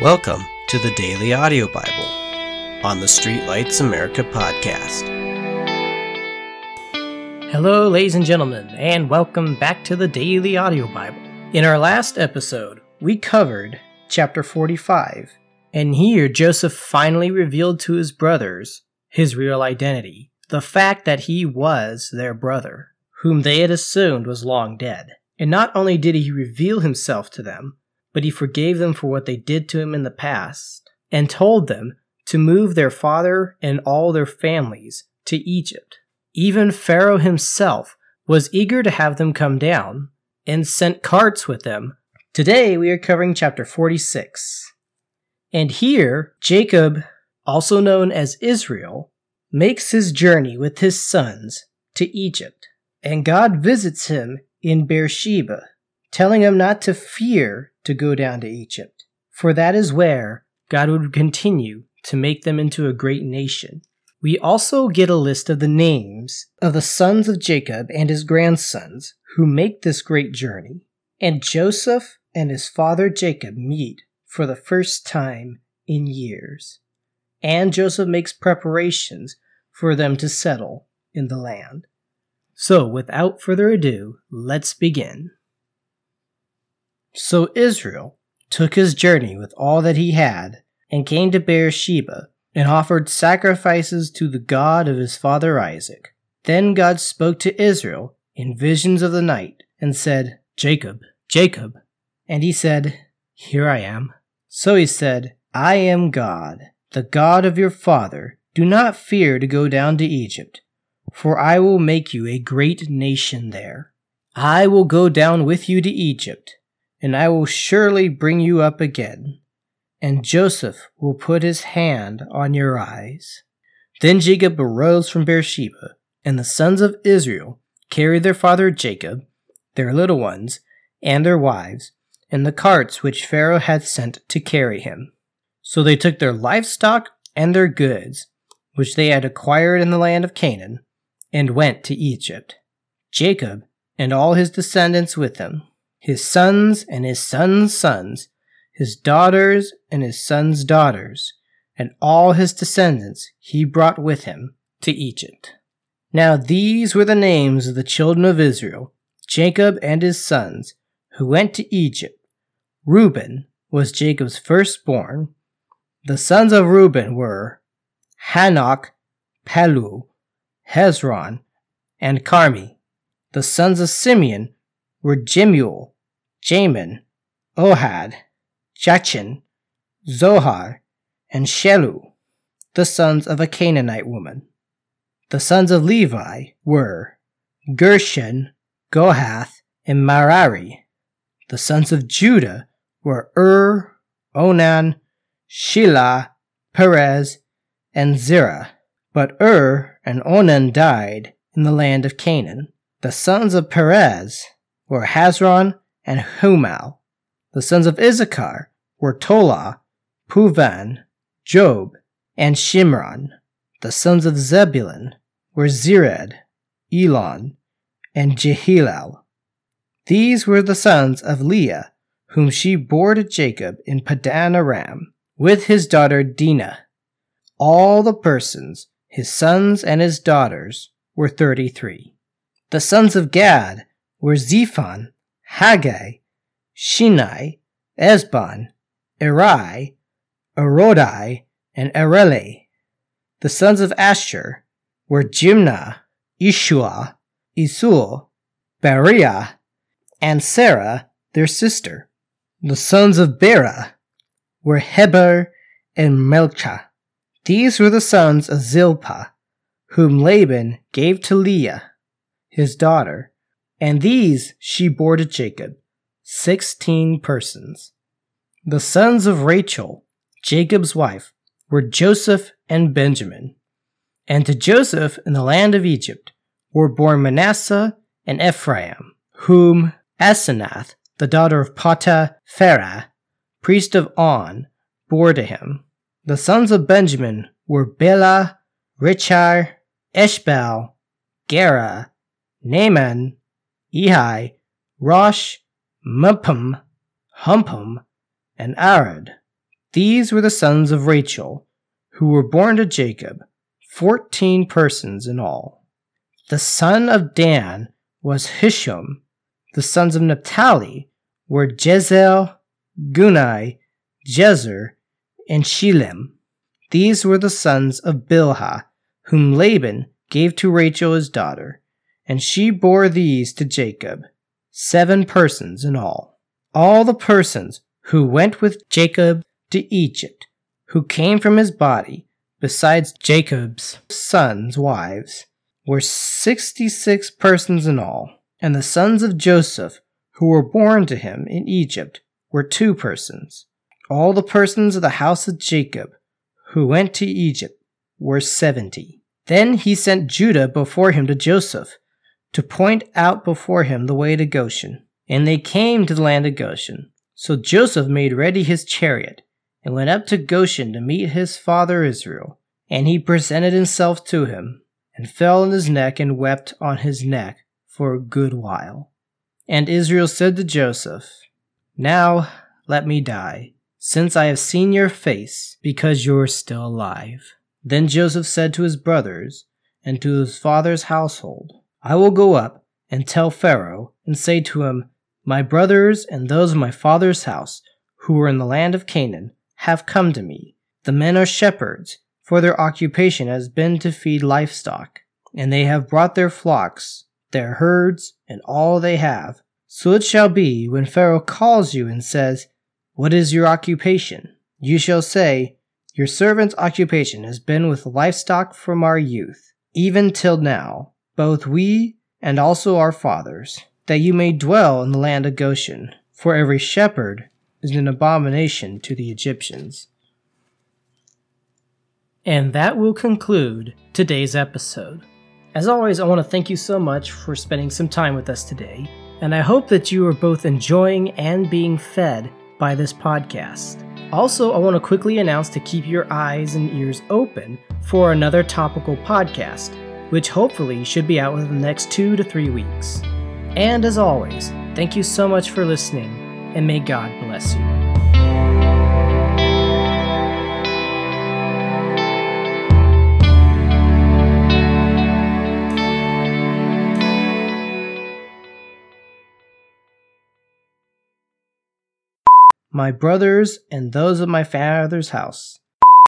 Welcome to the Daily Audio Bible on the Streetlights America podcast. Hello, ladies and gentlemen, and welcome back to the Daily Audio Bible. In our last episode, we covered chapter 45, and here Joseph finally revealed to his brothers his real identity the fact that he was their brother, whom they had assumed was long dead. And not only did he reveal himself to them, but he forgave them for what they did to him in the past, and told them to move their father and all their families to Egypt. Even Pharaoh himself was eager to have them come down, and sent carts with them. Today we are covering chapter 46. And here, Jacob, also known as Israel, makes his journey with his sons to Egypt. And God visits him in Beersheba, telling him not to fear to go down to Egypt, for that is where God would continue to make them into a great nation. We also get a list of the names of the sons of Jacob and his grandsons who make this great journey. And Joseph and his father Jacob meet for the first time in years. And Joseph makes preparations for them to settle in the land. So, without further ado, let's begin. So Israel took his journey with all that he had, and came to Beersheba, and offered sacrifices to the God of his father Isaac. Then God spoke to Israel in visions of the night, and said, Jacob, Jacob. And he said, Here I am. So he said, I am God, the God of your father. Do not fear to go down to Egypt, for I will make you a great nation there. I will go down with you to Egypt and I will surely bring you up again, and Joseph will put his hand on your eyes. Then Jacob arose from Beersheba, and the sons of Israel carried their father Jacob, their little ones, and their wives, in the carts which Pharaoh had sent to carry him. So they took their livestock and their goods, which they had acquired in the land of Canaan, and went to Egypt. Jacob and all his descendants with him his sons and his sons' sons, his daughters and his sons' daughters, and all his descendants he brought with him to Egypt. Now these were the names of the children of Israel, Jacob and his sons, who went to Egypt. Reuben was Jacob's firstborn. The sons of Reuben were Hanoch, Pallu, Hezron, and Carmi. The sons of Simeon were Jemuel, Jamin, Ohad, Jachin, Zohar, and Shelu, the sons of a Canaanite woman. The sons of Levi were Gershon, Kohath, and Merari. The sons of Judah were Ur, Onan, Shelah, Perez, and Zerah. But Ur and Onan died in the land of Canaan. The sons of Perez were Hezron and Hamul. The sons of Issachar were Tola, Puvah, Job, and Shimron. The sons of Zebulun were Zered, Elon, and Jehiel. These were the sons of Leah, whom she bore to Jacob in Padan Aram, with his daughter Dinah. All the persons, his sons and his daughters, were thirty three. The sons of Gad were Zephon, Haggai, Shinai, Ezbon, Eri, Arodai, and Areli. The sons of Asher were Jimnah, Ishua, Isui, Beriah, and Sarah, their sister. The sons of Bera were Heber and Melcha. These were the sons of Zilpah, whom Laban gave to Leah, his daughter, and these she bore to Jacob, sixteen persons. The sons of Rachel, Jacob's wife, were Joseph and Benjamin. And to Joseph in the land of Egypt were born Manasseh and Ephraim, whom Asenath, the daughter of Poti-Pherah, priest of On, bore to him. The sons of Benjamin were Bela, Richar, Eshbal, Gera, Naaman, Ehi, Rosh, Muppim, Huppim, and Arad. These were the sons of Rachel, who were born to Jacob, fourteen persons in all. The son of Dan was Hushim. The sons of Naphtali were Jezel, Guni, Jezer, and Shillem. These were the sons of Bilhah, whom Laban gave to Rachel his daughter, and she bore these to Jacob, seven persons in all. All the persons who went with Jacob to Egypt, who came from his body, besides Jacob's sons' wives, were sixty six persons in all. And the sons of Joseph, who were born to him in Egypt, were two persons. All the persons of the house of Jacob, who went to Egypt, were seventy. Then he sent Judah before him to Joseph, to point out before him the way to Goshen. And they came to the land of Goshen. So Joseph made ready his chariot, and went up to Goshen to meet his father Israel. And he presented himself to him, and fell on his neck and wept on his neck for a good while. And Israel said to Joseph, Now let me die, since I have seen your face, because you are still alive. Then Joseph said to his brothers and to his father's household, I will go up and tell Pharaoh, and say to him, My brothers and those of my father's house, who are in the land of Canaan, have come to me. The men are shepherds, for their occupation has been to feed livestock, and they have brought their flocks, their herds, and all they have. So it shall be when Pharaoh calls you and says, What is your occupation? You shall say, Your servant's occupation has been with livestock from our youth, even till now both we and also our fathers, that you may dwell in the land of Goshen, for every shepherd is an abomination to the Egyptians. And that will conclude today's episode. As always, I want to thank you so much for spending some time with us today, and I hope that you are both enjoying and being fed by this podcast. Also, I want to quickly announce to keep your eyes and ears open for another topical podcast which hopefully should be out within the next two to three weeks. And as always, thank you so much for listening, and may God bless you. My brothers and those of my father's house